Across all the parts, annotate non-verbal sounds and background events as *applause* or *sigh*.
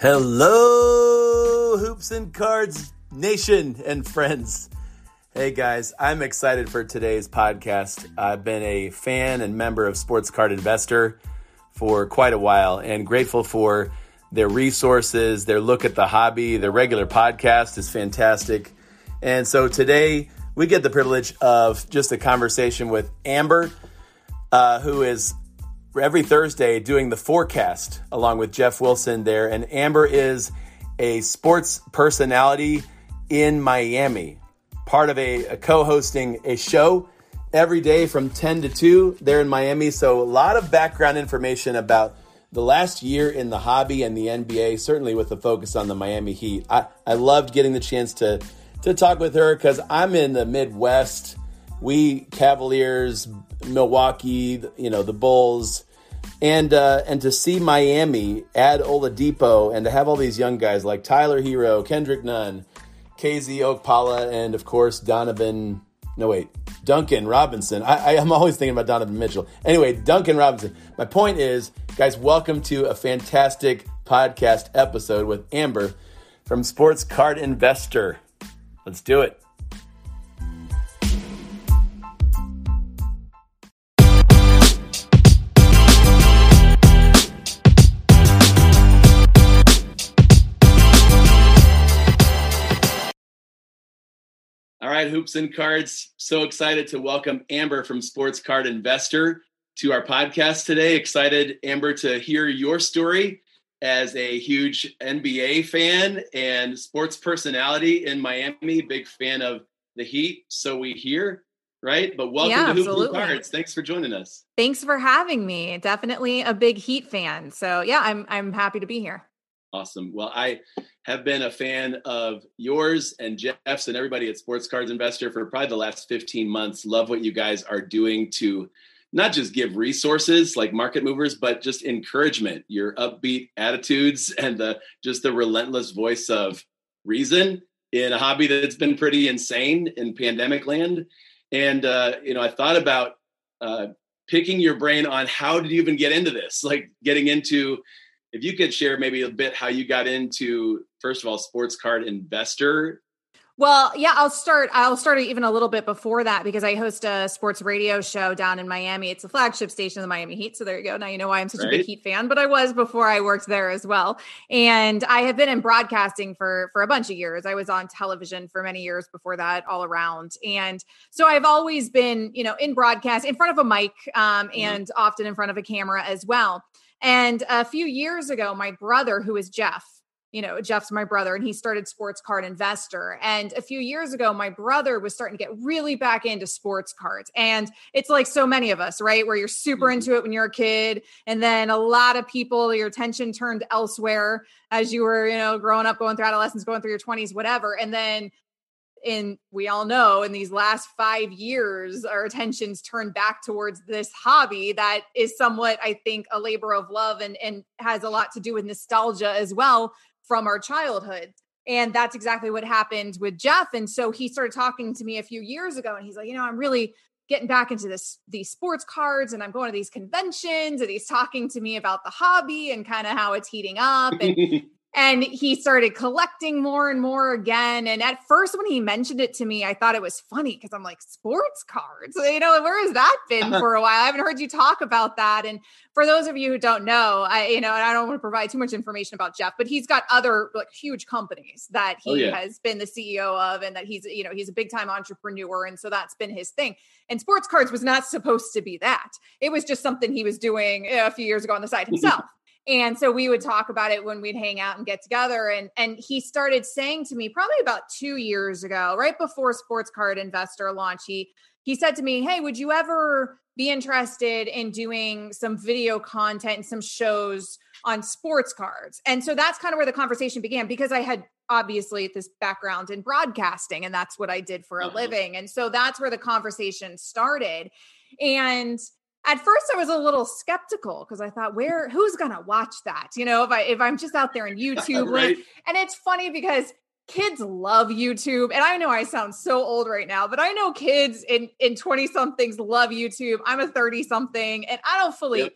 Hello, Hoops and Cards Nation and friends. Hey guys, I'm excited for today's podcast. I've been a fan and member of Sports Card Investor for quite a while and grateful for their resources, their look at the hobby, their regular podcast is fantastic. And so today we get the privilege of just a conversation with Amber, uh, who is every Thursday doing the forecast along with Jeff Wilson there. And Amber is a sports personality in Miami, part of a, a co hosting a show every day from 10 to 2 there in Miami. So, a lot of background information about the last year in the hobby and the NBA, certainly with the focus on the Miami Heat. I, I loved getting the chance to, to talk with her because I'm in the Midwest. We Cavaliers, Milwaukee, you know, the Bulls, and uh, and to see Miami add Oladipo and to have all these young guys like Tyler Herro, Kendrick Nunn, KZ Okpala, and of course Donovan. No wait, Duncan Robinson. I, I, am always thinking about Donovan Mitchell. Anyway, Duncan Robinson. My point is, guys, welcome to a fantastic podcast episode with Amber from Sports Card Investor. Let's do it. Right, Hoops and Cards. So excited to welcome Amber from Sports Card Investor to our podcast today. Excited, Amber, to hear your story as a huge NBA fan and sports personality in Miami. Big fan of the Heat. So we hear, right? But welcome yeah, to Hoops and Cards. Thanks for joining us. Thanks for having me. Definitely a big Heat fan. So yeah, I'm I'm happy to be here. Awesome. Well, I have been a fan of yours and Jeff's and everybody at Sports Cards Investor for probably the last 15 months. Love what you guys are doing to not just give resources like market movers, but just encouragement, your upbeat attitudes *laughs* and the just the relentless voice of reason in a hobby that's been pretty insane in pandemic land. And uh, you know, I thought about uh, picking your brain on how did you even get into this, like getting into if you could share maybe a bit how you got into first of all sports card investor well, yeah, I'll start. I'll start even a little bit before that because I host a sports radio show down in Miami. It's a flagship station of the Miami Heat. So there you go. Now you know why I'm such right. a big Heat fan, but I was before I worked there as well. And I have been in broadcasting for for a bunch of years. I was on television for many years before that, all around. And so I've always been, you know, in broadcast, in front of a mic, um, mm-hmm. and often in front of a camera as well. And a few years ago, my brother, who is Jeff, you know, Jeff's my brother, and he started Sports Card Investor. And a few years ago, my brother was starting to get really back into sports cards. And it's like so many of us, right? Where you're super mm-hmm. into it when you're a kid. And then a lot of people, your attention turned elsewhere as you were, you know, growing up, going through adolescence, going through your 20s, whatever. And then in we all know in these last five years our attention's turned back towards this hobby that is somewhat i think a labor of love and and has a lot to do with nostalgia as well from our childhood. And that's exactly what happened with jeff. And so he started talking to me a few years ago and he's like you know i'm really getting back into this these sports cards and i'm going to these conventions and he's talking to me about the hobby and kind of how it's heating up and *laughs* and he started collecting more and more again. And at first when he mentioned it to me i thought it was funny because i'm like sports cards? You know where has that been uh-huh. for a while? I haven't heard you talk about that. And for those of you who don't know i you know and i don't want to provide too much information about jeff but he's got other like huge companies that oh, he oh, yeah. has been the ceo of and that he's you know he's a big time entrepreneur. And so that's been his thing. And sports cards was not supposed to be that. It was just something he was doing eh, a few years ago on the side himself and so we would talk about it when we'd hang out and get together. And and he started saying to me probably about 2 years ago right before sports card investor launch he he said to me hey would you ever be interested in doing some video content and some shows on sports cards? And so that's kind of where the conversation began because i had obviously this background in broadcasting and that's what i did for a uh-huh. living. And so that's where the conversation started. And at first I was a little skeptical because I thought, where who's gonna watch that? You know, if I if I'm just out there in *laughs* YouTube, right. and it's funny because kids love YouTube. And I know I sound so old right now, but I know kids in in 20 somethings love YouTube. I'm a 30 something and I don't fully yep.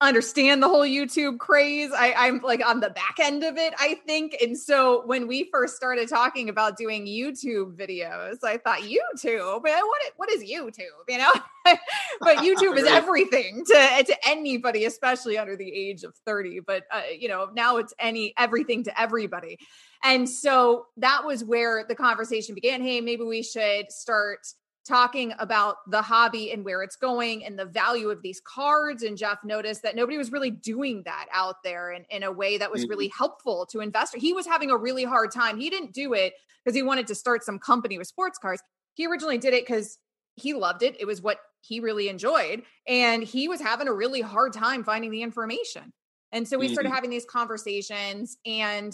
Understand the whole YouTube craze. I, I'm like on the back end of it, I think. And so when we first started talking about doing YouTube videos, I thought YouTube, what what is YouTube? You know, *laughs* but YouTube is *laughs* everything to to anybody, especially under the age of 30. But uh, you know, now it's any everything to everybody. And so that was where the conversation began. Hey, maybe we should start talking about the hobby and where it's going and the value of these cards. And Jeff noticed that nobody was really doing that out there in, in a way that was really mm-hmm. helpful to investors. He was having a really hard time. He didn't do it because he wanted to start some company with sports cards. He originally did it because he loved it. It was what he really enjoyed. And he was having a really hard time finding the information. And so we started mm-hmm. having these conversations and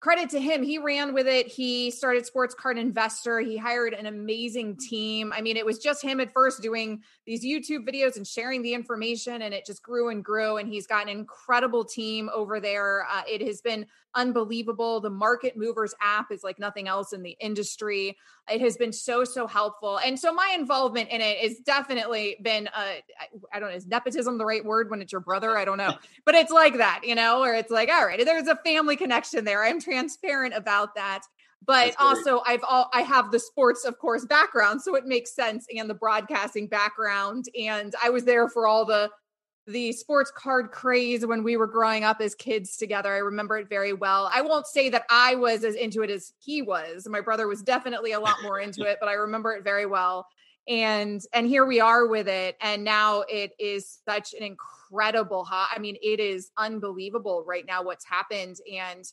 credit to him. He ran with it. He started Sports Card Investor. He hired an amazing team. I mean, it was just him at first doing these YouTube videos and sharing the information, and it just grew and grew. And he's got an incredible team over there. Uh, it has been unbelievable. The Market Movers app is like nothing else in the industry. It has been so, so helpful. And so my involvement in it has definitely been, uh, I don't know, is nepotism the right word when it's your brother? I don't know. But it's like that, you know, or it's like, all right, there's a family connection there. I'm transparent about that but also I've all I have the sports, of course, background, so it makes sense, and the broadcasting background, and I was there for all the the sports card craze when we were growing up as kids together. I remember it very well. I won't say that I was as into it as he was. My brother was definitely a lot more *laughs* into it, but I remember it very well. And and here we are with it and now it is such an incredible hot. I mean, it is unbelievable right now what's happened and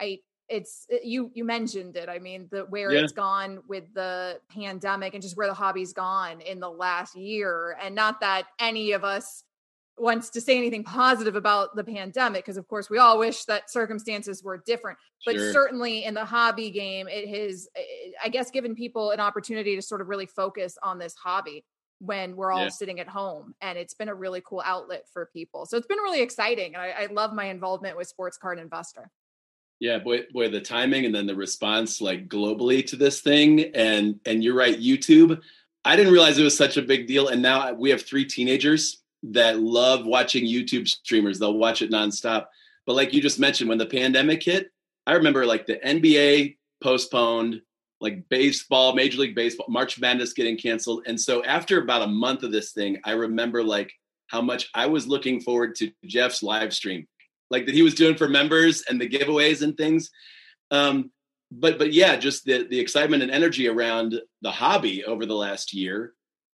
I it's you you mentioned it i mean the where yeah. it's gone with the pandemic and just where the hobby's gone in the last year and not that any of us wants to say anything positive about the pandemic because of course we all wish that circumstances were different but sure. certainly in the hobby game it has i guess given people an opportunity to sort of really focus on this hobby when we're all yeah. sitting at home and it's been a really cool outlet for people so it's been really exciting and I, I love my involvement with sports card investor yeah boy boy the timing and then the response like globally to this thing and and you're right youtube i didn't realize it was such a big deal and now we have three teenagers that love watching YouTube streamers. They'll watch it nonstop. But like you just mentioned, when the pandemic hit, I remember like the NBA postponed, like baseball, Major League Baseball, March Madness getting canceled. And so after about a month of this thing, I remember like how much I was looking forward to Jeff's live stream, like that he was doing for members and the giveaways and things. Um, but but yeah, just the the excitement and energy around the hobby over the last year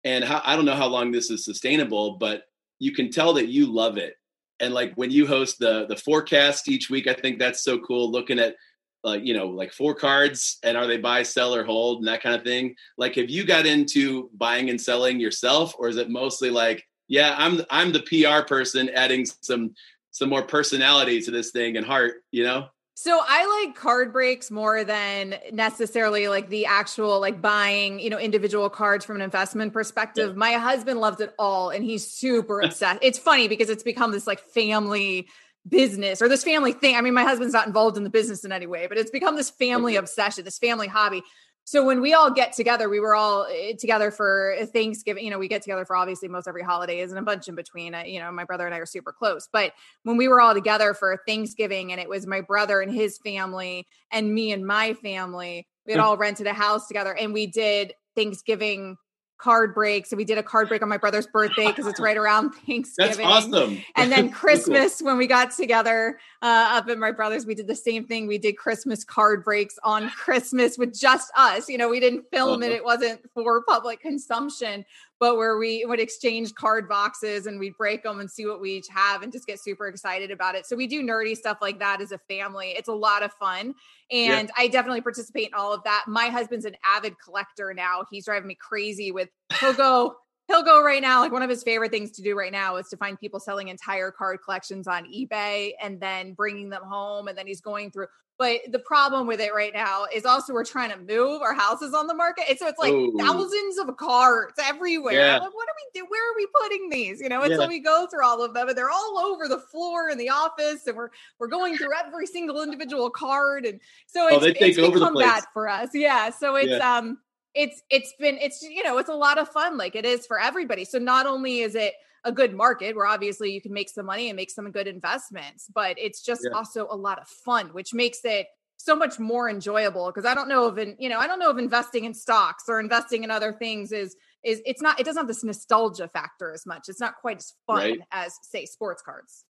and how, I don't know how long this is sustainable, but you can tell that you love it. And like when you host the the forecast each week, I think that's so cool. Looking at like you know like four cards and are they buy, sell, or hold and that kind of thing. Like, have you got into buying and selling yourself, or is it mostly like, yeah, I'm I'm the PR person adding some some more personality to this thing and heart, you know? So I like card breaks more than necessarily like the actual like buying, you know, individual cards from an investment perspective. Yeah. My husband loves it all and he's super *laughs* obsessed. It's funny because it's become this like family business or this family thing. I mean, my husband's not involved in the business in any way, but it's become this family mm-hmm. obsession, this family hobby. So when we all get together, we were all eh, together for Thanksgiving. You know, we get together for obviously most every holiday is and a bunch in between. Uh, you know, my brother and I are super close. But when we were all together for Thanksgiving, and it was my brother and his family and me and my family, we had all rented a house together, and we did Thanksgiving card break. So we did a card break on my brother's birthday because it's right around *laughs* Thanksgiving. That's awesome. And then *laughs* Christmas cool. when we got together uh, up at my brother's, we did the same thing. We did Christmas card breaks on Christmas with just us. You know, we didn't film uh-huh. it; it wasn't for public consumption but where we would exchange card boxes and we'd break them and see what we each have and just get super excited about it. So we do nerdy stuff like that as a family. It's a lot of fun. And yeah. I definitely participate in all of that. My husband's an avid collector now. He's driving me crazy with he'll go he'll go right now like one of his favorite things to do right now is to find people selling entire card collections on ebay and then bringing them home and then he's going through but the problem with it right now is also we're trying to move our houses on the market. And so it's like Ooh. thousands of cards everywhere. Yeah. Like, what do we do? Where are we putting these? You know, and yeah. so we go through all of them and they're all over the floor in the office and we're we're going through every single individual card. And so oh, it's, oh, it's become that for us. Yeah. So it's yeah. um it's it's been it's you know it's a lot of fun like it is for everybody so not only is it a good market where obviously you can make some money and make some good investments but it's just yeah. also a lot of fun which makes it so much more enjoyable because i don't know if in, you know i don't know if investing in stocks or investing in other things is is it's not it doesn't have this nostalgia factor as much it's not quite as fun right. as say sports cards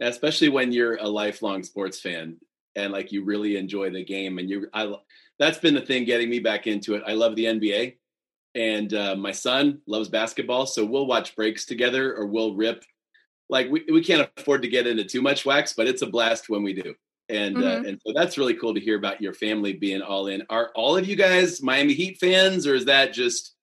especially when you're a lifelong sports fan and like you really enjoy the game and you I that's been the thing getting me back into it. I love the NBA and uh, my son loves basketball, so we'll watch breaks together or we'll rip. Like we, we can't afford to get into too much wax, but it's a blast when we do. And uh, mm-hmm. uh, and so that's really cool to hear about your family being all in. Are all of you guys Miami Heat fans, or is that just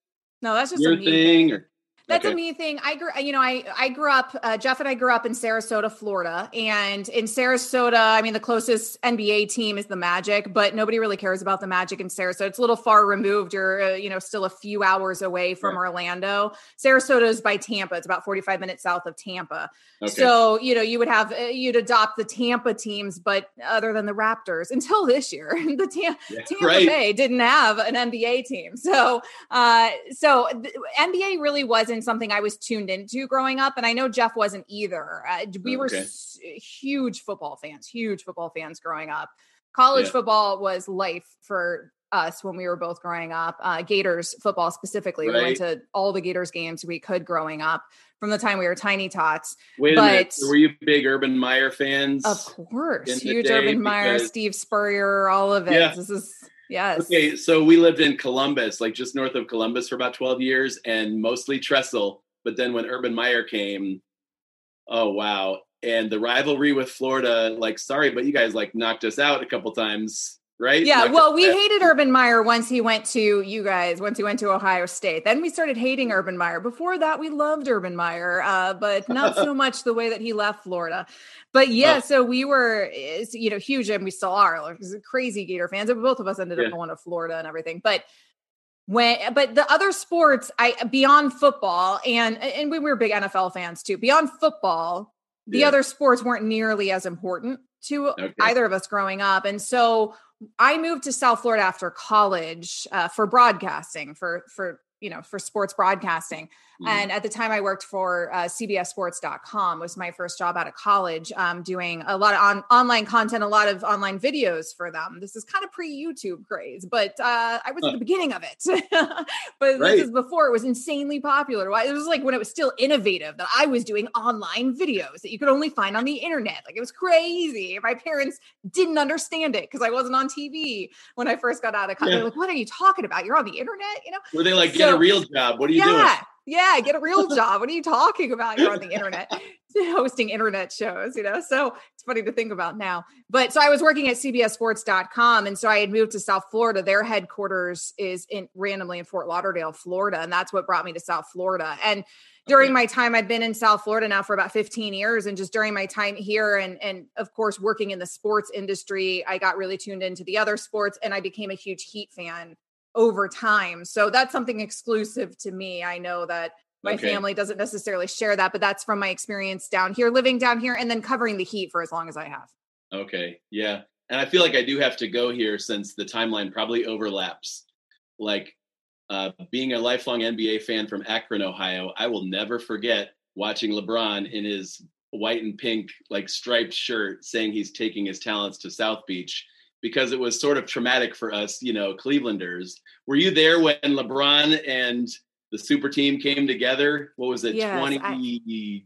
no? That's just your thing. Or that's okay. a me thing. I grew, you know, I I grew up. Uh, Jeff and I grew up in Sarasota, Florida, and in Sarasota, I mean, the closest NBA team is the Magic, but nobody really cares about the Magic in Sarasota. It's a little far removed. You're, uh, you know, still a few hours away from. Orlando. Sarasota is by Tampa. It's about 45 minutes south of Tampa. Okay. So you know, you would have uh, you'd adopt the Tampa teams, but other than the Raptors, until this year, *laughs* the Tam- yeah, Tampa right. Bay didn't have an NBA team. So, uh, so NBA really wasn't wasn't something I was tuned into growing up. And I know Jeff wasn't either. Uh, we okay. were s- huge football fans, huge football fans growing up. College yeah. football was life for us when we were both growing up. Uh, Gators football specifically. Right. We went to all the Gators games we could growing up from the time we were tiny tots. Wait but, a minute. Were you big Urban Meyer fans? Of course. Huge Urban Meyer, because... Steve Spurrier, all of it. Yeah. This is Yes. Okay, so we lived in Columbus, like just north of Columbus for about 12 years and mostly Tressel. But then when Urban Meyer came, oh wow. And the rivalry with Florida, like, sorry, but you guys like knocked us out a couple times right? Yeah. well, we hated Urban Meyer once he went to you guys, once he went to Ohio State. Then we started hating Urban Meyer. Before that, we loved Urban Meyer, uh, but not so *laughs* much the way that he left Florida. But yeah, oh. so we were, you know, huge, and we still are like, crazy Gator fans. Both of us ended up going to Florida and everything. But when but the other sports i beyond football and and we were big nfl fans too beyond football the yeah. other sports weren't nearly as important to okay. either of us growing up and so I moved to South Florida after college uh, for broadcasting, for for you know for sports broadcasting mm-hmm. and at the time i worked for uh, cbssports.com was my first job out of college um, doing a lot of on, online content a lot of online videos for them this is kind of pre-youtube craze but uh, i was huh. at the beginning of it *laughs* but right. this is before it was insanely popular it was like when it was still innovative that i was doing online videos that you could only find on the internet like it was crazy my parents didn't understand it because i wasn't on tv when i first got out of college yeah. like what are you talking about you're on the internet you know were they like so, a real job. What are you yeah, doing? Yeah, get a real *laughs* job. What are you talking about? You're on the internet *laughs* hosting internet shows, you know? So it's funny to think about now. But so I was working at CBSSports.com. And so I had moved to South Florida. Their headquarters is in randomly in Fort Lauderdale, Florida. And that's what brought me to South Florida. And during my time i've been in south florida now for about 15 years and just during my time here and and of course working in the sports industry i got really tuned into the other sports and i became a huge heat fan over time. So that's something exclusive to me. I know that my okay. family doesn't necessarily share that, but that's from my experience down here, living down here, and then covering the heat for as long as I have. Okay. Yeah. And I feel like I do have to go here since the timeline probably overlaps. Like uh, being a lifelong NBA fan from Akron, Ohio, I will never forget watching LeBron in his white and pink, like striped shirt saying he's taking his talents to South Beach because it was sort of traumatic for us, you know, Clevelanders. Were you there when LeBron and the super team came together? What was it, yes, 20? I,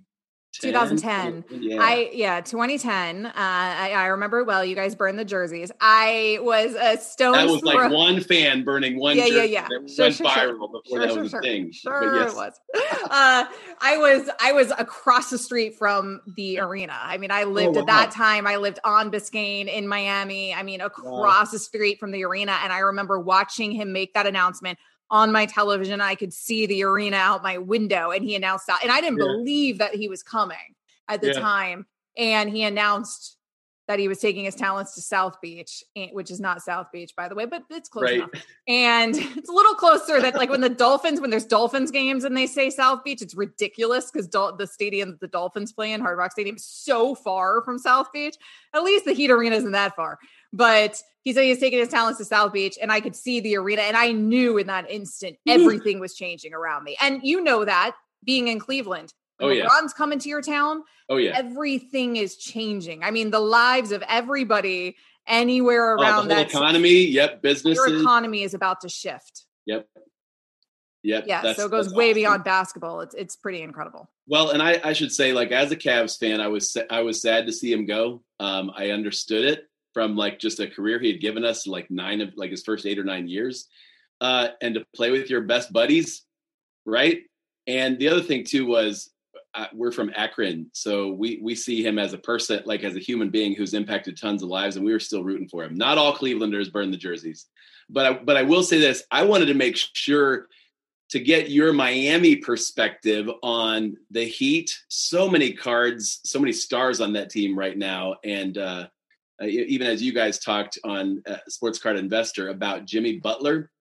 2010. Yeah. I yeah, 2010. Uh, I, I remember well. You guys burned the jerseys. I was a stone. That was like one fan burning one. Yeah, yeah, yeah. That sure, went sure, viral sure. before that was a thing. Sure, yes. it was. *laughs* Uh, I was I was across the street from the arena. I mean, I lived oh, wow. at that time. I lived on Biscayne in Miami. I mean, across wow. the street from the arena, and I remember watching him make that announcement on my television. I could see the arena out my window and he announced that. And I didn't yeah. believe that he was coming at the yeah. time. And he announced that he was taking his talents to South Beach, eh, which is not South Beach, by the way, but it's close right. enough. And *laughs* it's a little closer that, like, when the Dolphins, when there's Dolphins games and they say South Beach, it's ridiculous because Dol- the stadium that the Dolphins play in, Hard Rock Stadium, is so far from South Beach. At least the Heat Arena isn't that far. But he said he's taking his talents to South Beach, and I could see the arena, and I knew in that instant *laughs* everything was changing around me. And you know that being in Cleveland. Oh yeah, LeBron's coming to your town. Oh yeah, everything is changing. I mean, the lives of everybody anywhere oh, around oh, that economy. Yep, business. Your economy is about to shift. Yep. Yep. Yeah. So it goes way awesome. beyond basketball. It's it's pretty incredible. Well, and I, I should say, like as a Cavs fan, I was I was sad to see him go. Um, I understood it from like just a career he had given us, like nine of like his first eight or nine years, uh, and to play with your best buddies, right? And the other thing too was uh, we're from Akron, so we we see him as a person, like as a human being who's impacted tons of lives, and we were still rooting for him. Not all Clevelanders burn the jerseys, but I, but I will say this: I wanted to make sure to get your Miami perspective on the Heat. So many cards, so many stars on that team right now, and uh, uh even as you guys talked on uh, Sports Card Investor about Jimmy Butler,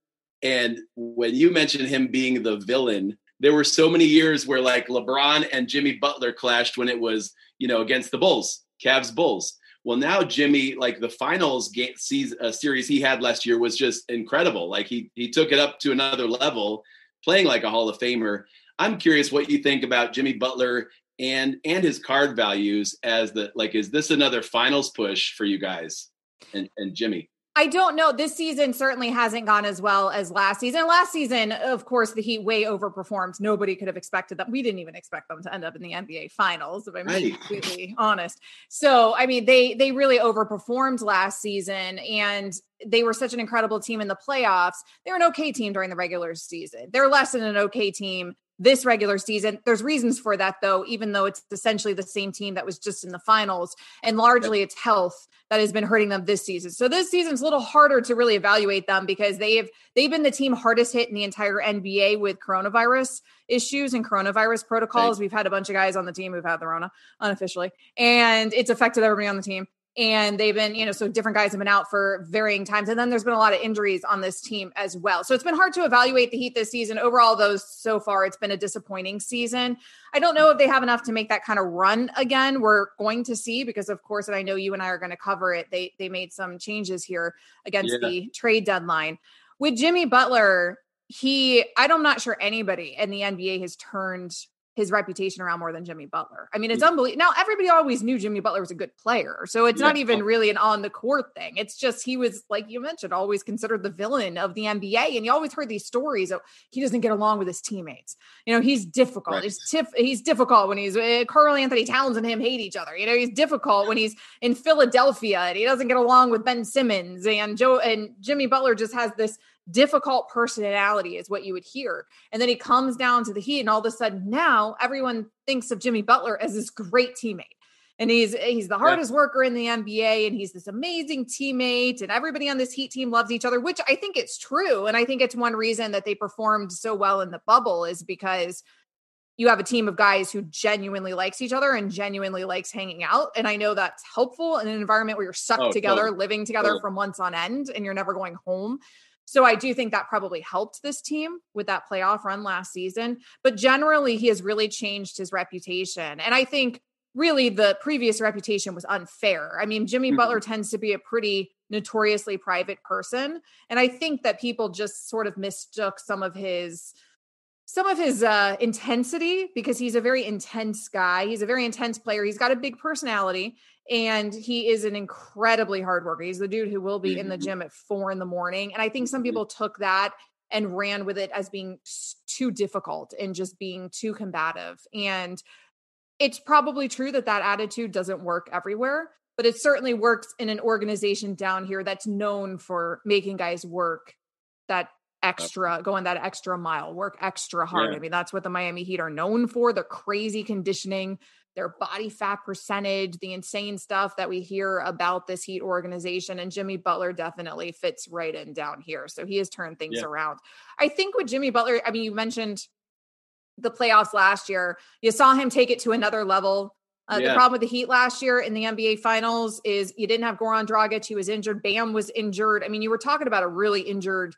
and when you mentioned him being the villain, there were so many years where like LeBron and Jimmy Butler clashed when it was you know against the Bulls, Cavs Bulls. Well, now Jimmy, like the finals game, a series he had last year was just incredible. Like he he took it up to another level playing like a Hall of Famer. I'm curious what you think about Jimmy Butler and and his card values as the like is this another finals push for you guys and and Jimmy? I don't know. This season certainly hasn't gone as well as last season. Last season, of course, the Heat way overperformed. Nobody could have expected them. We didn't even expect them to end up in the NBA Finals, if I'm right. completely honest. So, I mean, they they really overperformed last season, and they were such an incredible team in the playoffs. They're an okay team during the regular season. They're less than an okay team this regular season. There's reasons for that, though, even though it's essentially the same team that was just in the finals. And largely it's health that has been hurting them this season. So this season's a little harder to really evaluate them because they've they've been the team hardest hit in the entire NBA with coronavirus issues and coronavirus protocols. Right. We've had a bunch of guys on the team who've had the Rona unofficially, and it's affected everybody on the team and they've been, you know, so different guys have been out for varying times. And then there's been a lot of injuries on this team as well. So it's been hard to evaluate the Heat this season. Overall, those so far, it's been a disappointing season. I don't know if they have enough to make that kind of run again. We're going to see because, of course, and I know you and I are going to cover it. They they made some changes here against yeah. the trade deadline with Jimmy Butler. He, I'm not sure anybody in the NBA has turned his reputation around more than Jimmy Butler. I mean, it's unbelievable. Now, everybody always knew Jimmy Butler was a good player. So it's yeah. not even really an on the court thing. It's just he was, like you mentioned, always considered the villain of the NBA. And you always heard these stories of he doesn't get along with his teammates. You know, he's difficult. Right. He's, tif- he's difficult when he's uh, Karl-Anthony Towns and him hate each other. You know, he's difficult when he's in Philadelphia and he doesn't get along with Ben Simmons. And Joe and Jimmy Butler just has this difficult personality is what you would hear. And then he comes down to the Heat, and all of a sudden now everyone thinks of Jimmy Butler as this great teammate. And he's he's the hardest yeah. worker in the NBA, and he's this amazing teammate, and everybody on this Heat team loves each other, which I think it's true. And I think it's one reason that they performed so well in the bubble is because you have a team of guys who genuinely likes each other and genuinely likes hanging out. And I know that's helpful in an environment where you're stuck oh, together, totally. living together totally. from months on end, and you're never going home. So I do think that probably helped this team with that playoff run last season. But generally, he has really changed his reputation. And I think really the previous reputation was unfair. I mean, Jimmy mm-hmm. Butler tends to be a pretty notoriously private person. And I think that people just sort of mistook some of his some of his uh, intensity because he's a very intense guy. He's a very intense player. He's got a big personality and he is an incredibly hard worker. He's the dude who will be mm-hmm. in the mm-hmm. gym at four in the morning. And I think some mm-hmm. people took that and ran with it as being too difficult and just being too combative. And it's probably true that that attitude doesn't work everywhere, but it certainly works in an organization down here that's known for making guys work that extra going that extra mile work extra hard yeah. i mean that's what the miami heat are known for the crazy conditioning their body fat percentage the insane stuff that we hear about this heat organization and jimmy butler definitely fits right in down here so he has turned things yeah. around i think with jimmy butler i mean you mentioned the playoffs last year you saw him take it to another level uh, yeah. The problem with the Heat last year in the NBA Finals is you didn't have Goran Dragic. He was injured. Bam was injured. I mean, you were talking about a really injured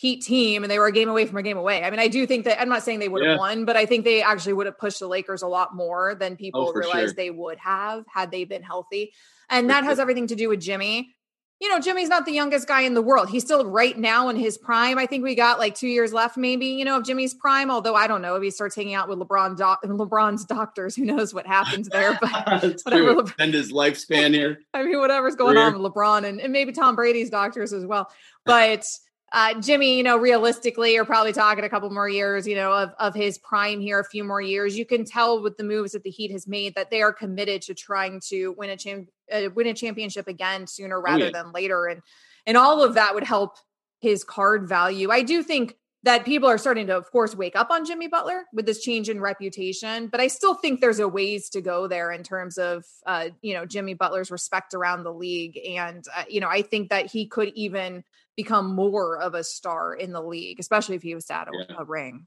Heat team and they were a game away from a game away. I mean, I do think that I'm not saying they would have yeah. won, but I think they actually would have pushed the Lakers a lot more than oh, people oh, realized sure. they would have had they been healthy. And for that sure. has everything to do with Jimmy. you know, Jimmy's not the youngest guy in the world. He's still right now in his prime. I think we got like two years left, maybe, you know, of Jimmy's prime. Although I don't know if he starts hanging out with LeBron, doc- LeBron's doctors, who knows what happens there. But *laughs* *laughs* whatever. Extend his lifespan here. *laughs* I mean, whatever's going Career. on with LeBron and, and maybe Tom Brady's doctors as well. But uh, Jimmy, you know, realistically, you're probably talking a couple more years, you know, of, of his prime here, a few more years. You can tell with the moves that the Heat has made that they are committed to trying to win a champ, uh, win a championship again sooner oh, rather yeah. than later, and and all of that would help his card value. I do think that people are starting to, of course, wake up on Jimmy Butler with this change in reputation, but I still think there's a ways to go there in terms of, uh, you know, Jimmy Butler's respect around the league, and uh, you know, I think that he could even become more of a star in the league, especially if he was to add a, yeah. a ring.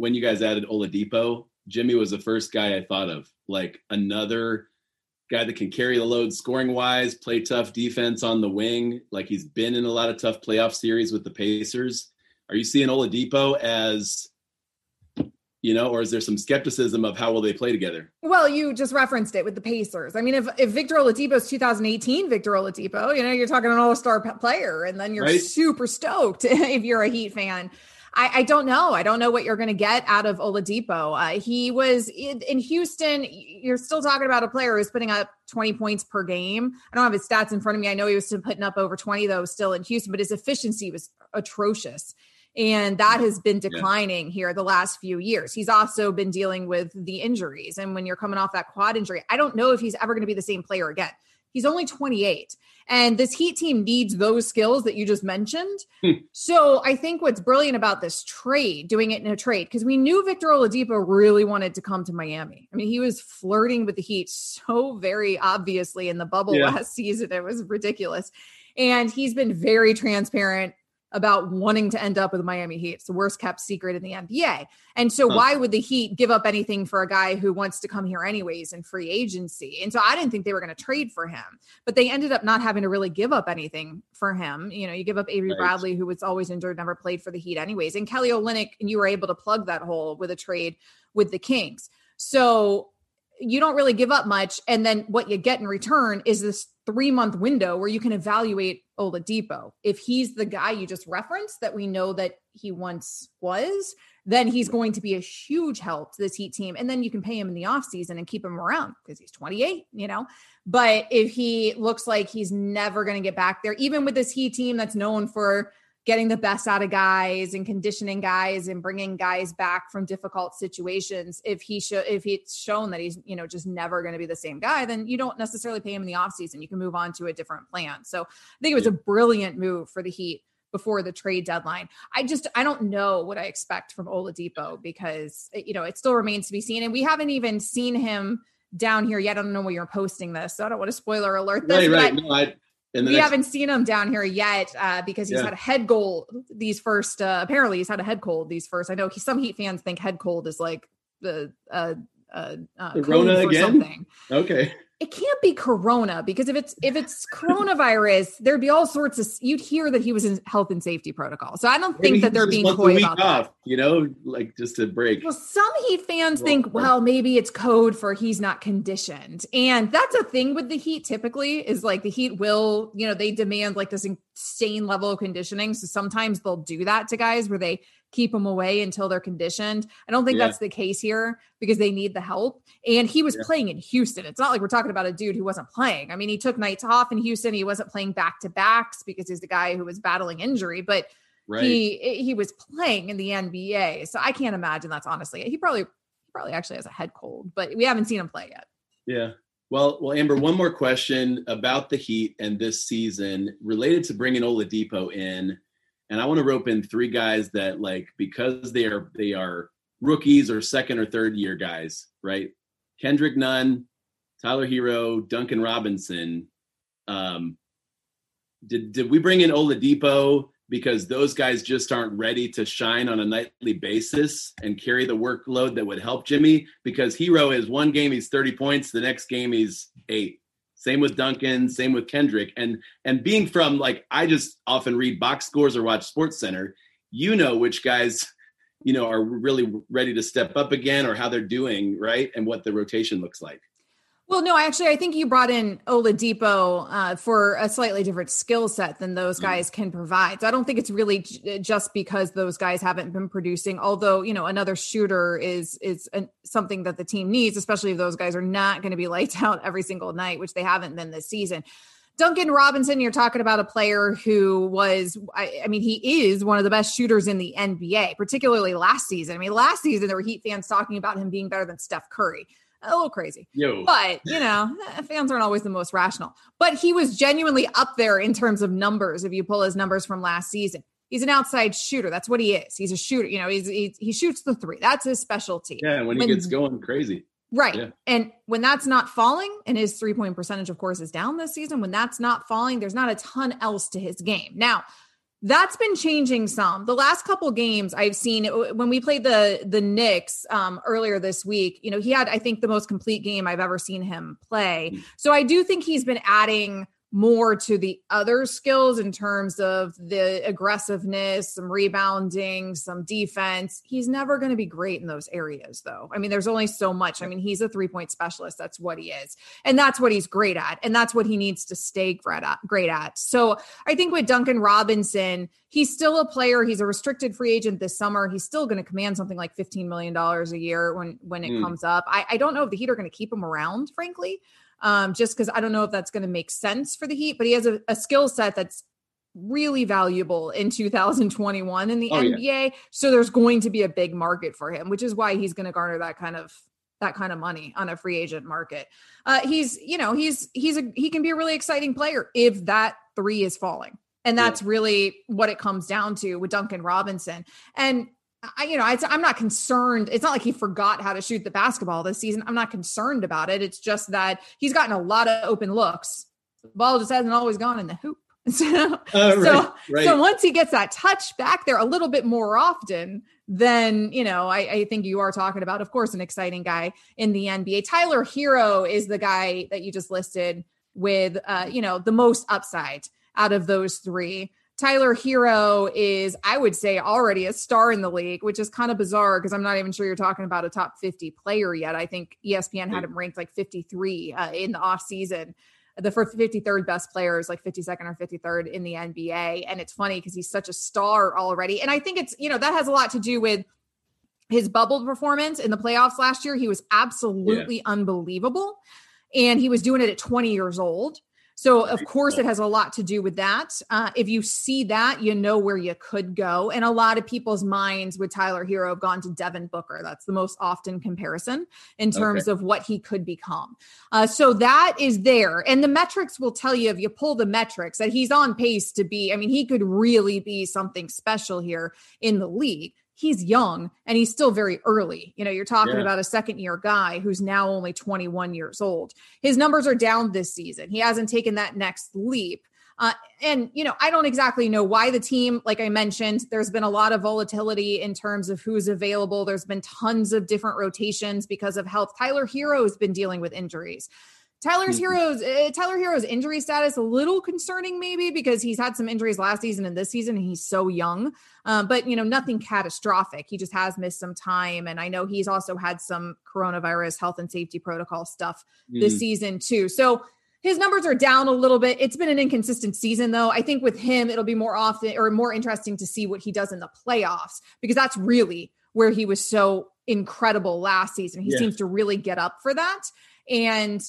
when you guys added Oladipo, Jimmy was the first guy I thought of, like another guy that can carry the load scoring wise, play tough defense on the wing. Like he's been in a lot of tough playoff series with the Pacers. Are you seeing Oladipo as you know, or is there some skepticism of how will they play together? Well, you just referenced it with the Pacers. I mean, if, if Victor Oladipo is 2018 Victor Oladipo, you know, you're talking an all-star player, and then you're right? super stoked *laughs* if you're a Heat fan. I, I don't know. I don't know what you're going to get out of Oladipo. Uh, he was in, in, Houston. You're still talking about a player who's putting up 20 points per game. I don't have his stats in front of me. I know he was still putting up over 20 though, still in Houston, but his efficiency was atrocious. And that has been declining yeah. here the last few years. He's also been dealing with the injuries. And when you're coming off that quad injury, I don't know if he's ever going to be the same player again. He's only 28. And this Heat team needs those skills that you just mentioned. Hmm. So I think what's brilliant about this trade, doing it in a trade, because we knew Victor Oladipo really wanted to come to Miami. I mean, he was flirting with the Heat so very obviously in the bubble yeah. last *laughs* season. It was ridiculous. And he's been very transparent about wanting to end up with Miami Heat. It's the worst kept secret in the NBA. And so, huh. why would the Heat give up anything for a guy who wants to come here anyways in free agency? And so, I didn't think they were going to trade for him, but they ended up not having to really give up anything for him. You know, you give up Avery right. Bradley, who was always injured, never played for the Heat anyways, and Kelly Olynyk, and you were able to plug that hole with a trade with the Kings. So, you don't really give up much. And then what you get in return is this three month window where you can evaluate Oladipo. If he's the guy you just referenced that we know that he once was, then he's going to be a huge help to this Heat team. And then you can pay him in the offseason and keep him around because he's 28, you know. But if he looks like he's never going to get back there, even with this Heat team that's known for getting the best out of guys and conditioning guys and bringing guys back from difficult situations if he should if it's shown that he's you know just never going to be the same guy then you don't necessarily pay him in the offseason you can move on to a different plan so i think it was a brilliant move for the heat before the trade deadline. I just I don't know what I expect from Oladipo because you know it still remains to be seen, and we haven't even seen him down here yet. I don't know where you're posting this, so I don't want to spoiler alert this. Right, right. No, I, we next- haven't seen him down here yet uh, because he's yeah. had a head cold these first. Uh, apparently, he's had a head cold these first. I know he, some Heat fans think head cold is like the uh, uh, uh, Corona again. Something. Okay it can't be corona because if it's if it's coronavirus there'd be all sorts of you'd hear that he was in health and safety protocol. So i don't Maybe think that they're being coy about off, that you know like just a break. Well some heat fans well, think well maybe it's code for he's not conditioned. And that's a thing with the heat typically is like the heat will you know they demand like this insane level of conditioning. So sometimes they'll do that to guys where they keep them away until they're conditioned. I don't think yeah. that's the case here because they need the help. And he was yeah. playing in Houston. It's not like we're talking about a dude who wasn't playing. I mean, he took nights off in Houston. He wasn't playing back to backs because he's the guy who was battling injury, but right. he he was playing in the NBA. So I can't imagine that's honestly. He probably he probably actually has a head cold, but we haven't seen him play yet. Yeah. Well, well, Amber, one more question about the Heat and this season related to bringing Oladipo in and I want to rope in three guys that like because they are they are rookies or second or third year guys, right? Kendrick Nunn, Tyler Herro, Duncan Robinson. Um, did did we bring in Oladipo because those guys just aren't ready to shine on a nightly basis and carry the workload that would help Jimmy? Because Herro is one game he's 30 points, the next game he's eight. Same with Duncan, same with Kendrick. And and being from like I just often read box scores or watch Sports Center, you know which guys you know are really ready to step up again or how they're doing, right? And what the rotation looks like. Well, no, actually, I think you brought in Oladipo uh, for a slightly different skill set than those mm. guys can provide. So I don't think it's really j- just because those guys haven't been producing. Although you know, another shooter is is an, something that the team needs, especially if those guys are not going to be *laughs* lights out every single night, which they haven't been this season. Duncan Robinson, you're talking about a player who was, I, I, mean, he is one of the best shooters in the NBA, particularly last season. I mean, last season, there were Heat fans talking about him being better than Steph Curry a little crazy. Yo. But, you know, *laughs* fans aren't always the most rational. But he was genuinely up there in terms of numbers if you pull his numbers from last season. He's an outside shooter. That's what he is. He's a shooter. You know, he's, he, he shoots the three. That's his specialty. Yeah, when he when, gets going crazy. Right. Yeah. And when that's not falling, and his three point percentage, of course, is down this season, when that's not falling, there's not a ton else to his game. Now, that's been changing some. The last couple games I've seen when we played the the Knicks um, earlier this week, you know, he had I think the most complete game I've ever seen him play. Mm. So I do think he's been adding more to the other skills in terms of the aggressiveness, some rebounding, some defense. He's never going to be great in those areas, though. I mean, there's only so much. I mean, he's a three point specialist. That's what he is. And that's what he's great at. And that's what he needs to stay great at. So I think with Duncan Robinson, he's still a player. He's a restricted free agent this summer. He's still going to command something like $15 million a year when, when it mm. comes up. I, I don't know if the Heat are going to keep him around, frankly um, just because I don't know if that's going to make sense for the Heat, but he has a, a skill set that's really valuable in 2021 in the oh, NBA. Yeah. So there's going to be a big market for him, which is why he's going to garner that kind of that kind of money on a free agent market. Uh, he's, you know, he's he's a he can be a really exciting player if that three is falling. And that's yeah. really what it comes down to with Duncan Robinson. And I, you know, I, I'm not concerned. It's not like he forgot how to shoot the basketball this season. I'm not concerned about it. It's just that he's gotten a lot of open looks. The ball just hasn't always gone in the hoop. *laughs* so, uh, right, so, right. so once he gets that touch back there a little bit more often, then you know, I, I think you are talking about, of course, an exciting guy in the NBA. Tyler Herro is the guy that you just listed with, uh, you know, the most upside out of those three. Tyler Herro is, I would say, already a star in the league, which is kind of bizarre because I'm not even sure you're talking about a top 50 player yet. I think ESPN had him ranked like 53 uh, in the offseason. The first 53rd best player is like 52nd or 53rd in the NBA. And it's funny because he's such a star already. And I think it's, you know, that has a lot to do with his bubble performance in the playoffs last year. He was absolutely yeah. unbelievable. And he was doing it at 20 years old. So, of course, it has a lot to do with that. Uh, if you see that, you know where you could go. And a lot of people's minds with Tyler Herro have gone to Devin Booker. That's the most often comparison in terms okay. of what he could become. Uh, so, that is there. And the metrics will tell you, if you pull the metrics, that he's on pace to be, I mean, he could really be something special here in the league he's young and he's still very early. You know, you're talking yeah. about a second year guy who's now only 21 years old. His numbers are down this season. He hasn't taken that next leap. Uh, and, you know, I don't exactly know why the team, like I mentioned, there's been a lot of volatility in terms of who's available. There's been tons of different rotations because of health. Tyler Herro has been dealing with injuries. Tyler's mm-hmm. Uh, Tyler Herro's injury status a little concerning maybe because he's had some injuries last season and this season and he's so young. Um, but you know nothing catastrophic. He just has missed some time, and I know he's also had some coronavirus health and safety protocol stuff mm. this season too. So his numbers are down a little bit. It's been an inconsistent season, though. I think with him, it'll be more often or more interesting to see what he does in the playoffs because that's really where he was so incredible last season. He yeah. seems to really get up for that. And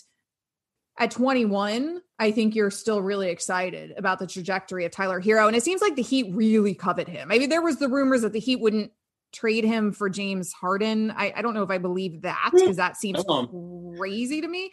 at 21, I think you're still really excited about the trajectory of Tyler Herro. And it seems like the Heat really covet him. I mean, there was the rumors that the Heat wouldn't trade him for James Harden. I, I don't know if I believe that hmm. because that seems crazy to me.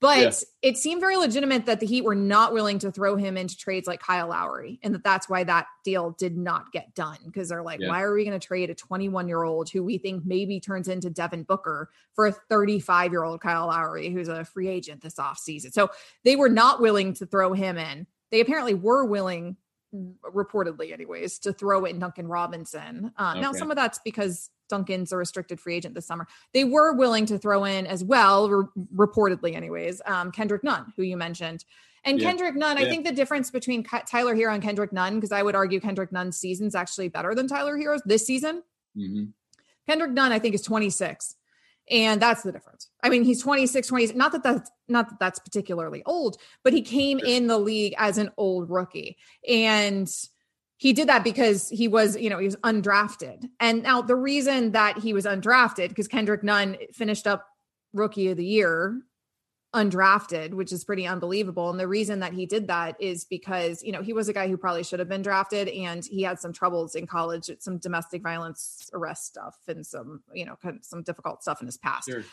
But yeah. it seemed very legitimate that the Heat were not willing to throw him into trades like Kyle Lowry, and that that's why that deal did not get done because they're like, yeah. why are we going to trade a 21 year old who we think maybe turns into Devin Booker for a 35 year old Kyle Lowry who's a free agent this offseason? So they were not willing to throw him in. They apparently were willing reportedly anyways to throw in Duncan Robinson. Uh, okay. Now some of that's because Duncan's a restricted free agent this summer. They were willing to throw in as well, re- reportedly anyways, um, Kendrick Nunn, who you mentioned. And yeah. Kendrick Nunn, yeah. I think the difference between Tyler Herro and Kendrick Nunn, because I would argue Kendrick Nunn's season's actually better than Tyler Herro's this season. Mm-hmm. Kendrick Nunn, I think, is 26 and that's the difference. I mean he's 26 20 not that that's not that that's particularly old but he came in the league as an old rookie. And he did that because he was you know he was undrafted. And now the reason that he was undrafted because kendrick nunn finished up rookie of the year undrafted, which is pretty unbelievable. And the reason that he did that is because, you know, he was a guy who probably should have been drafted and he had some troubles in college, some domestic violence arrest stuff and some, you know, kind of some difficult stuff in his past. Sure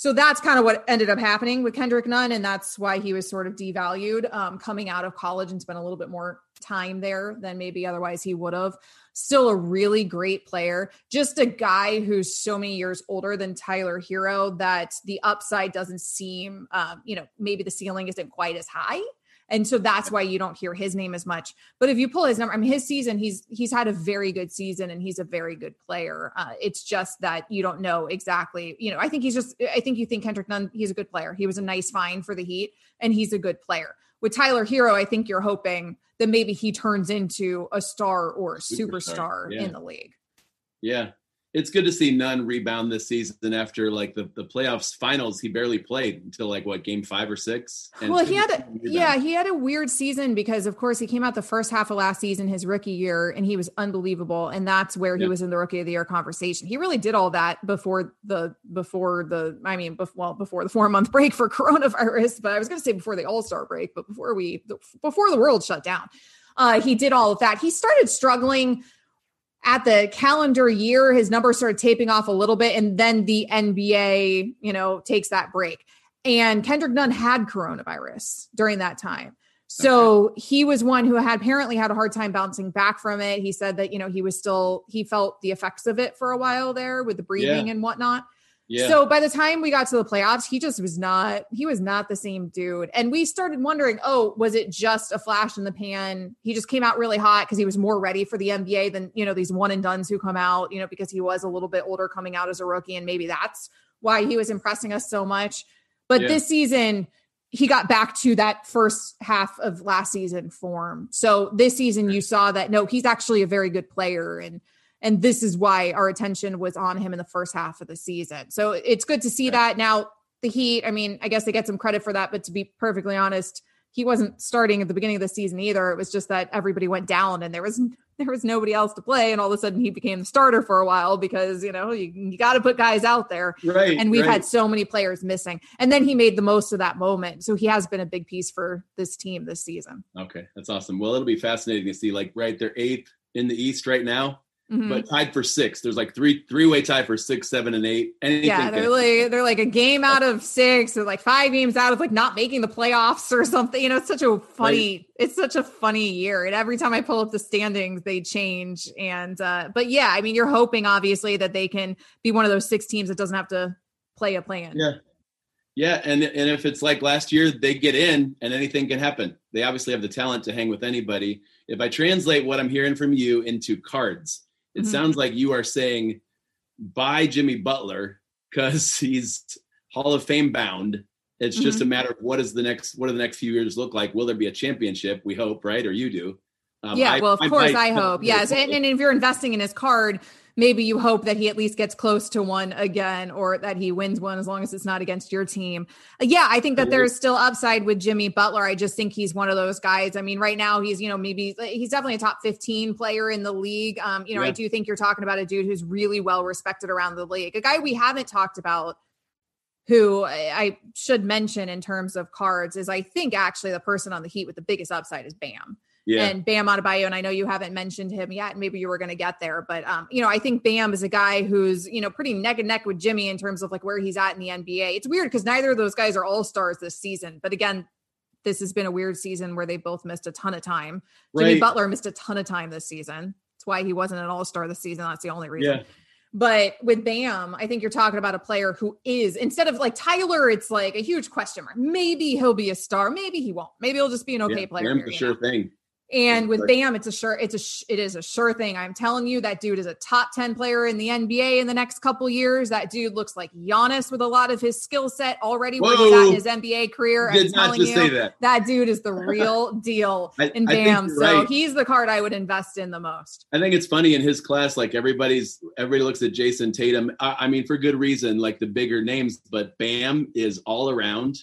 so that's kind of what ended up happening with Kendrick Nunn, and that's why he was sort of devalued um, coming out of college and spent a little bit more time there than maybe otherwise he would have. Still a really great player, just a guy who's so many years older than Tyler Herro that the upside doesn't seem, um, you know, maybe the ceiling isn't quite as high. And so that's why you don't hear his name as much. But if you pull his number, I mean, his season, he's he's had a very good season and he's a very good player. Uh, it's just that you don't know exactly. You know, I think he's just. I think you think Kendrick Nunn. He's a good player. He was a nice find for the Heat, and he's a good player. With Tyler Herro, I think you're hoping that maybe he turns into a star or a superstar, superstar yeah. in the league. Yeah, it's good to see Nunn rebound this season after like the, the playoffs finals. He barely played until like what game five or six. well, he had a, yeah, he had a weird season because of course he came out the first half of last season, his rookie year, and he was unbelievable. And that's where he was in the rookie of the year conversation. He really did all that before the before the I mean, before, well before the four month *laughs* break for coronavirus, but I was going to say before the All Star break, but before we before the world shut down, uh, he did all of that. He started struggling at the calendar year, his numbers started taping off a little bit, and then the NBA, you know, takes that break. And Kendrick Nunn had coronavirus during that time. So okay. he was one who had apparently had a hard time bouncing back from it. He said that, you know, he was still, he felt the effects of it for a while there with the breathing yeah. and whatnot. Yeah. So by the time we got to the playoffs, he just was not, he was not the same dude. And we started wondering, oh, was it just a flash in the pan? He just came out really hot because he was more ready for the NBA than, you know, these one and duns who come out, you know, because he was a little bit older coming out as a rookie. And maybe that's why he was impressing us so much. But yeah. this season, he got back to that first half of last season form. So this season, you saw that no, he's actually a very good player. And, and this is why our attention was on him in the first half of the season. So it's good to see right. that. Now, the Heat, I mean, I guess they get some credit for that, but to be perfectly honest, he wasn't starting at the beginning of the season either. It was just that everybody went down and there was *laughs* there was nobody else to play, and all of a sudden he became the starter for a while because you know you, you got to put guys out there. Right. And we've right. had so many players missing, and then he made the most of that moment. So he has been a big piece for this team this season. Okay, that's awesome. Well, it'll be fascinating to see. Like, right, they're eighth in the East right now Mm-hmm. but tied for six. There's like three three way tie for six, seven, and eight. Anything yeah, they're like they're like a game out of six, or like five games out of like not making the playoffs or something. You know, it's such a funny, right. it's such a funny year. And every time I pull up the standings, they change. And uh, but yeah, I mean, you're hoping obviously that they can be one of those six teams that doesn't have to play a plan. Yeah. Yeah, and and if it's like last year, they get in and anything can happen. They obviously have the talent to hang with anybody. If I translate what I'm hearing from you into cards, it mm-hmm. sounds like you are saying buy Jimmy Butler because *laughs* he's Hall of Fame bound. It's mm-hmm. just a matter of what is the next what do the next few years look like? Will there be a championship? We hope, right? Or you do. Um, yeah, I, well, of I, course, I, I hope. *laughs* Yes, and, and if you're investing in his card, maybe you hope that he at least gets close to one again or that he wins one as long as it's not against your team. Yeah, I think that there's still upside with Jimmy Butler. I just think he's one of those guys. I mean, right now he's, you know, maybe he's definitely a top 15 player in the league. Um, you know, yeah. I do think you're talking about a dude who's really well respected around the league. A guy we haven't talked about who I should mention in terms of cards is I think actually the person on the Heat with the biggest upside is Bam. Yeah. and Bam Adebayo. And I know you haven't mentioned him yet. Maybe you were going to get there, but um, you know, I think Bam is a guy who's you know pretty neck and neck with Jimmy in terms of like where he's at in the NBA. It's weird because neither of those guys are all stars this season. But again, this has been a weird season where they both missed a ton of time. Right. Jimmy Butler missed a ton of time this season. That's why he wasn't an all star this season. That's the only reason. Yeah. But with Bam, I think you're talking about a player who is instead of like Tyler, it's like a huge question mark. Maybe he'll be a star. Maybe he won't. Maybe he'll just be an okay yeah, player. Bam's a sure know? thing. And with Bam, it's a sure, it's a, it is a sure thing. I'm telling you, that dude is a top 10 player in the NBA in the next couple years. That dude looks like Giannis with a lot of his skill set already Whoa. where he's at in his NBA career. Did I'm telling you, that. that. dude is the *laughs* real deal I, in Bam. So right. he's the card I would invest in the most. I think it's funny in his class, like everybody's, everybody looks at Jayson Tatum. I, I mean, for good reason, like the bigger names, but Bam is all around.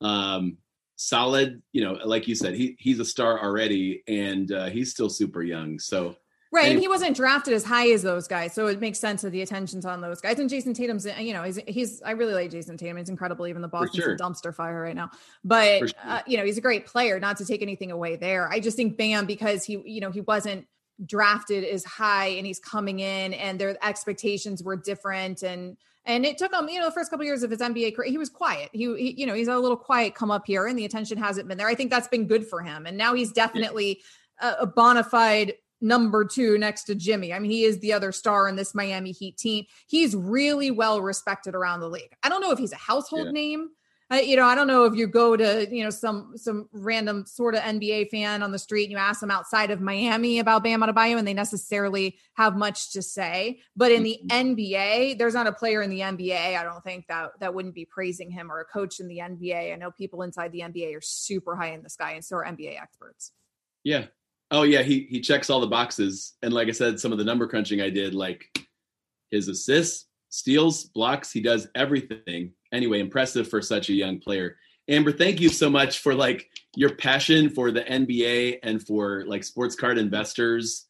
Um, solid. You know, like you said, he he's a star already, and uh, he's still super young. So right, anyway. and he wasn't drafted as high as those guys, so it makes sense that the attention's on those guys. And Jayson Tatum's, you know, he's he's I really like Jayson Tatum. He's incredible. Even the Boston's sure. a dumpster fire right now, but sure. uh, you know, he's a great player. Not to take anything away there. I just think Bam because he, you know, he wasn't drafted as high and he's coming in and their expectations were different and and it took him, you know, the first couple of years of his NBA career, he was quiet. He, he, you know, he's a little quiet come up here, and the attention hasn't been there. I think that's been good for him, and now he's definitely a, a bona fide number two next to Jimmy. I mean, he is the other star in this Miami Heat team. He's really well respected around the league. I don't know if he's a household yeah. name, I, you know, I don't know if you go to, you know, some some random sort of NBA fan on the street and you ask them outside of Miami about Bam Adebayo and they necessarily have much to say. But in the mm-hmm. NBA, there's not a player in the NBA, I don't think that that wouldn't be praising him or a coach in the NBA. I know people inside the NBA are super high in the sky and so are NBA experts. Yeah. Oh yeah, he he checks all the boxes. And like I said, some of the number crunching I did, like his assists, steals, blocks, he does everything anyway, impressive for such a young player. Amber, thank you so much for like your passion for the NBA and for like sports card investors.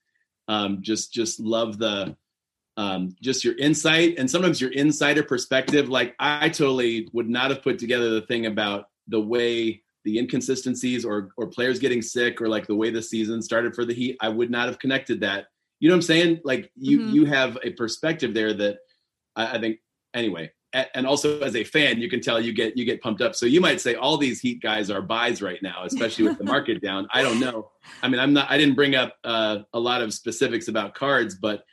Um, just just love the um, just your insight and sometimes your insider perspective. Like I totally would not have put together the thing about the way the inconsistencies or or players getting sick or like the way the season started for the Heat. I would not have connected that. You know what I'm saying? Like you mm-hmm. you have a perspective there that I, I think anyway and also as a fan, you can tell you get you get pumped up. So you might say all these Heat guys are buys right now, especially with the *laughs* market down. I don't know. I mean, I'm not. I didn't bring up uh, a lot of specifics about cards, but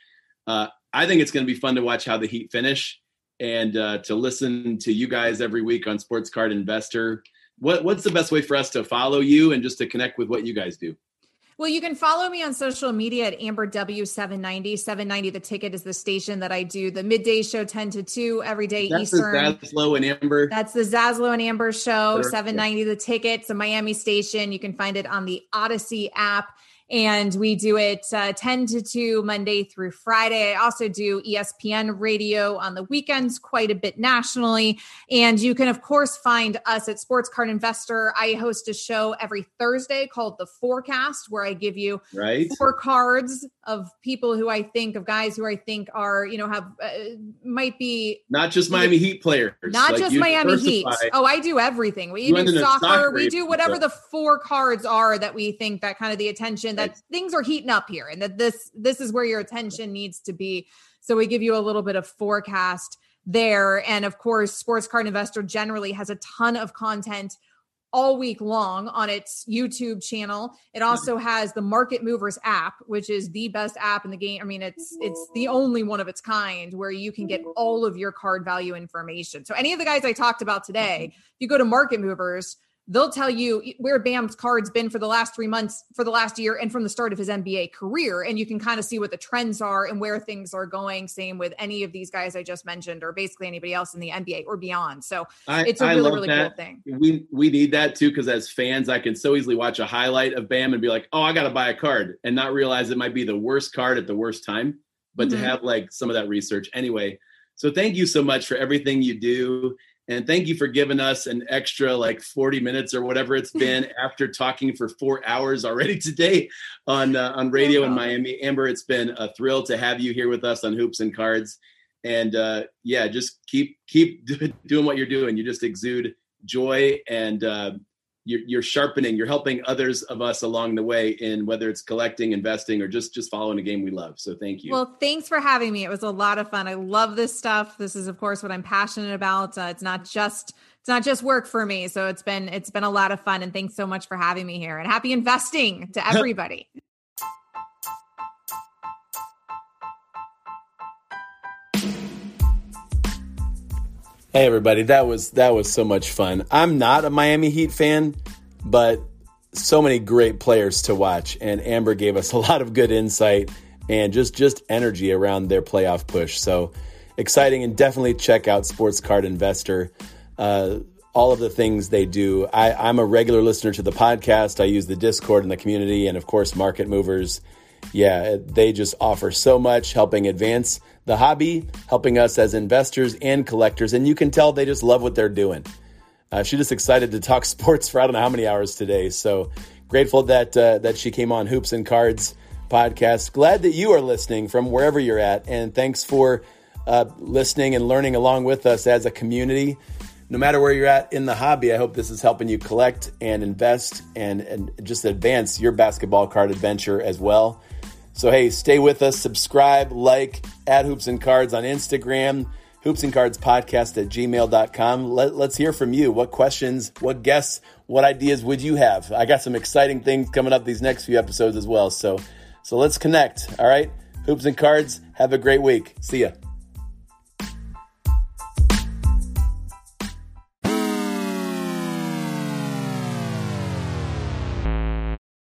uh, I think it's going to be fun to watch how the Heat finish and uh, to listen to you guys every week on Sports Card Investor. What, what's the best way for us to follow you and just to connect with what you guys do? Well, you can follow me on social media at Amber W790. 790 The Ticket is the station that I do the midday show 10 to 2 every day That's Eastern. That's the Zaslow and Amber. That's the Zaslow and Amber show. 790 The Ticket. It's a Miami station. You can find it on the Odyssey app and we do it uh, 10 to 2 Monday through Friday. I also do ESPN radio on the weekends quite a bit nationally. And you can, of course, find us at Sports Card Investor. I host a show every Thursday called The Forecast, where I give you right. four cards of people who I think, of guys who I think are, you know, have, uh, might be. Not just Miami Heat players. Not like just Miami Heat. Oh, I do everything. We do soccer. soccer. We do whatever the four cards are that we think that kind of the attention that things are heating up here and that this this is where your attention needs to be. So we give you a little bit of forecast there and of course Sports Card Investor generally has a ton of content all week long on its YouTube channel. It hmm. also has the Market Movers app, which is the best app in the game. I mean, it's it's the only one of its kind where you can get all of your card value information. So any of the guys I talked about today, mm-hmm. if you go to Market Movers, they'll tell you where Bam's card's been for the last three months, for the last year, and from the start of his NBA career. And you can kind of see what the trends are and where things are going. Same with any of these guys I just mentioned, or basically anybody else in the NBA or beyond. So I, it's a I really, really that. cool thing. We we need that too, because as fans, I can so easily watch a highlight of Bam and be like, oh, I gotta buy a card and not realize it might be the worst card at the worst time. But mm-hmm. to have like some of that research anyway. So thank you so much for everything you do and thank you for giving us an extra like 40 minutes or whatever it's *laughs* been after talking for four hours already today on uh, on radio in Miami. Amber, it's been a thrill to have you here with us on Hoops and Cards. And uh, yeah, just keep keep *laughs* doing what you're doing. You just exude joy and uh, you're, you're sharpening, you're helping others of us along the way in whether it's collecting, investing, or just just following a game we love. So thank you. Well, thanks for having me. It was a lot of fun. I love this stuff. This is, of course, what I'm passionate about. Uh, it's not just it's not just work for me. So it's been it's been a lot of fun. And thanks so much for having me here. And happy investing to *laughs* everybody. Hey everybody, that was that was so much fun. I'm not a Miami Heat fan, but so many great players to watch and Amber gave us *laughs* a lot of good insight and just just energy around their playoff push. So exciting and definitely check out Sports Card Investor. Uh, all of the things they do. I, I'm a regular listener to the podcast. I use the Discord and the community, and of course, Market Movers. Yeah, they just offer so much, helping advance the hobby, helping us as investors and collectors. And you can tell they just love what they're doing. Uh, she's just excited to talk *laughs* sports for I don't know how many hours today. So grateful that uh, that she came on Hoops and Cards podcast. Glad that you are listening from wherever you're at, and thanks for uh, listening and learning along with us as a community. No matter where you're at in the hobby, I hope this is helping you collect and invest and, and just advance your basketball card adventure as well. So, hey, stay with us, subscribe, like, add Hoops and Cards on Instagram, Hoops and Cards Podcast at gmail.com. Let, let's hear from you. What questions, what guests, what ideas would you have? I got some exciting things coming up these next few episodes as well. So, so let's connect. All right. Hoops and Cards, have a great week. See ya.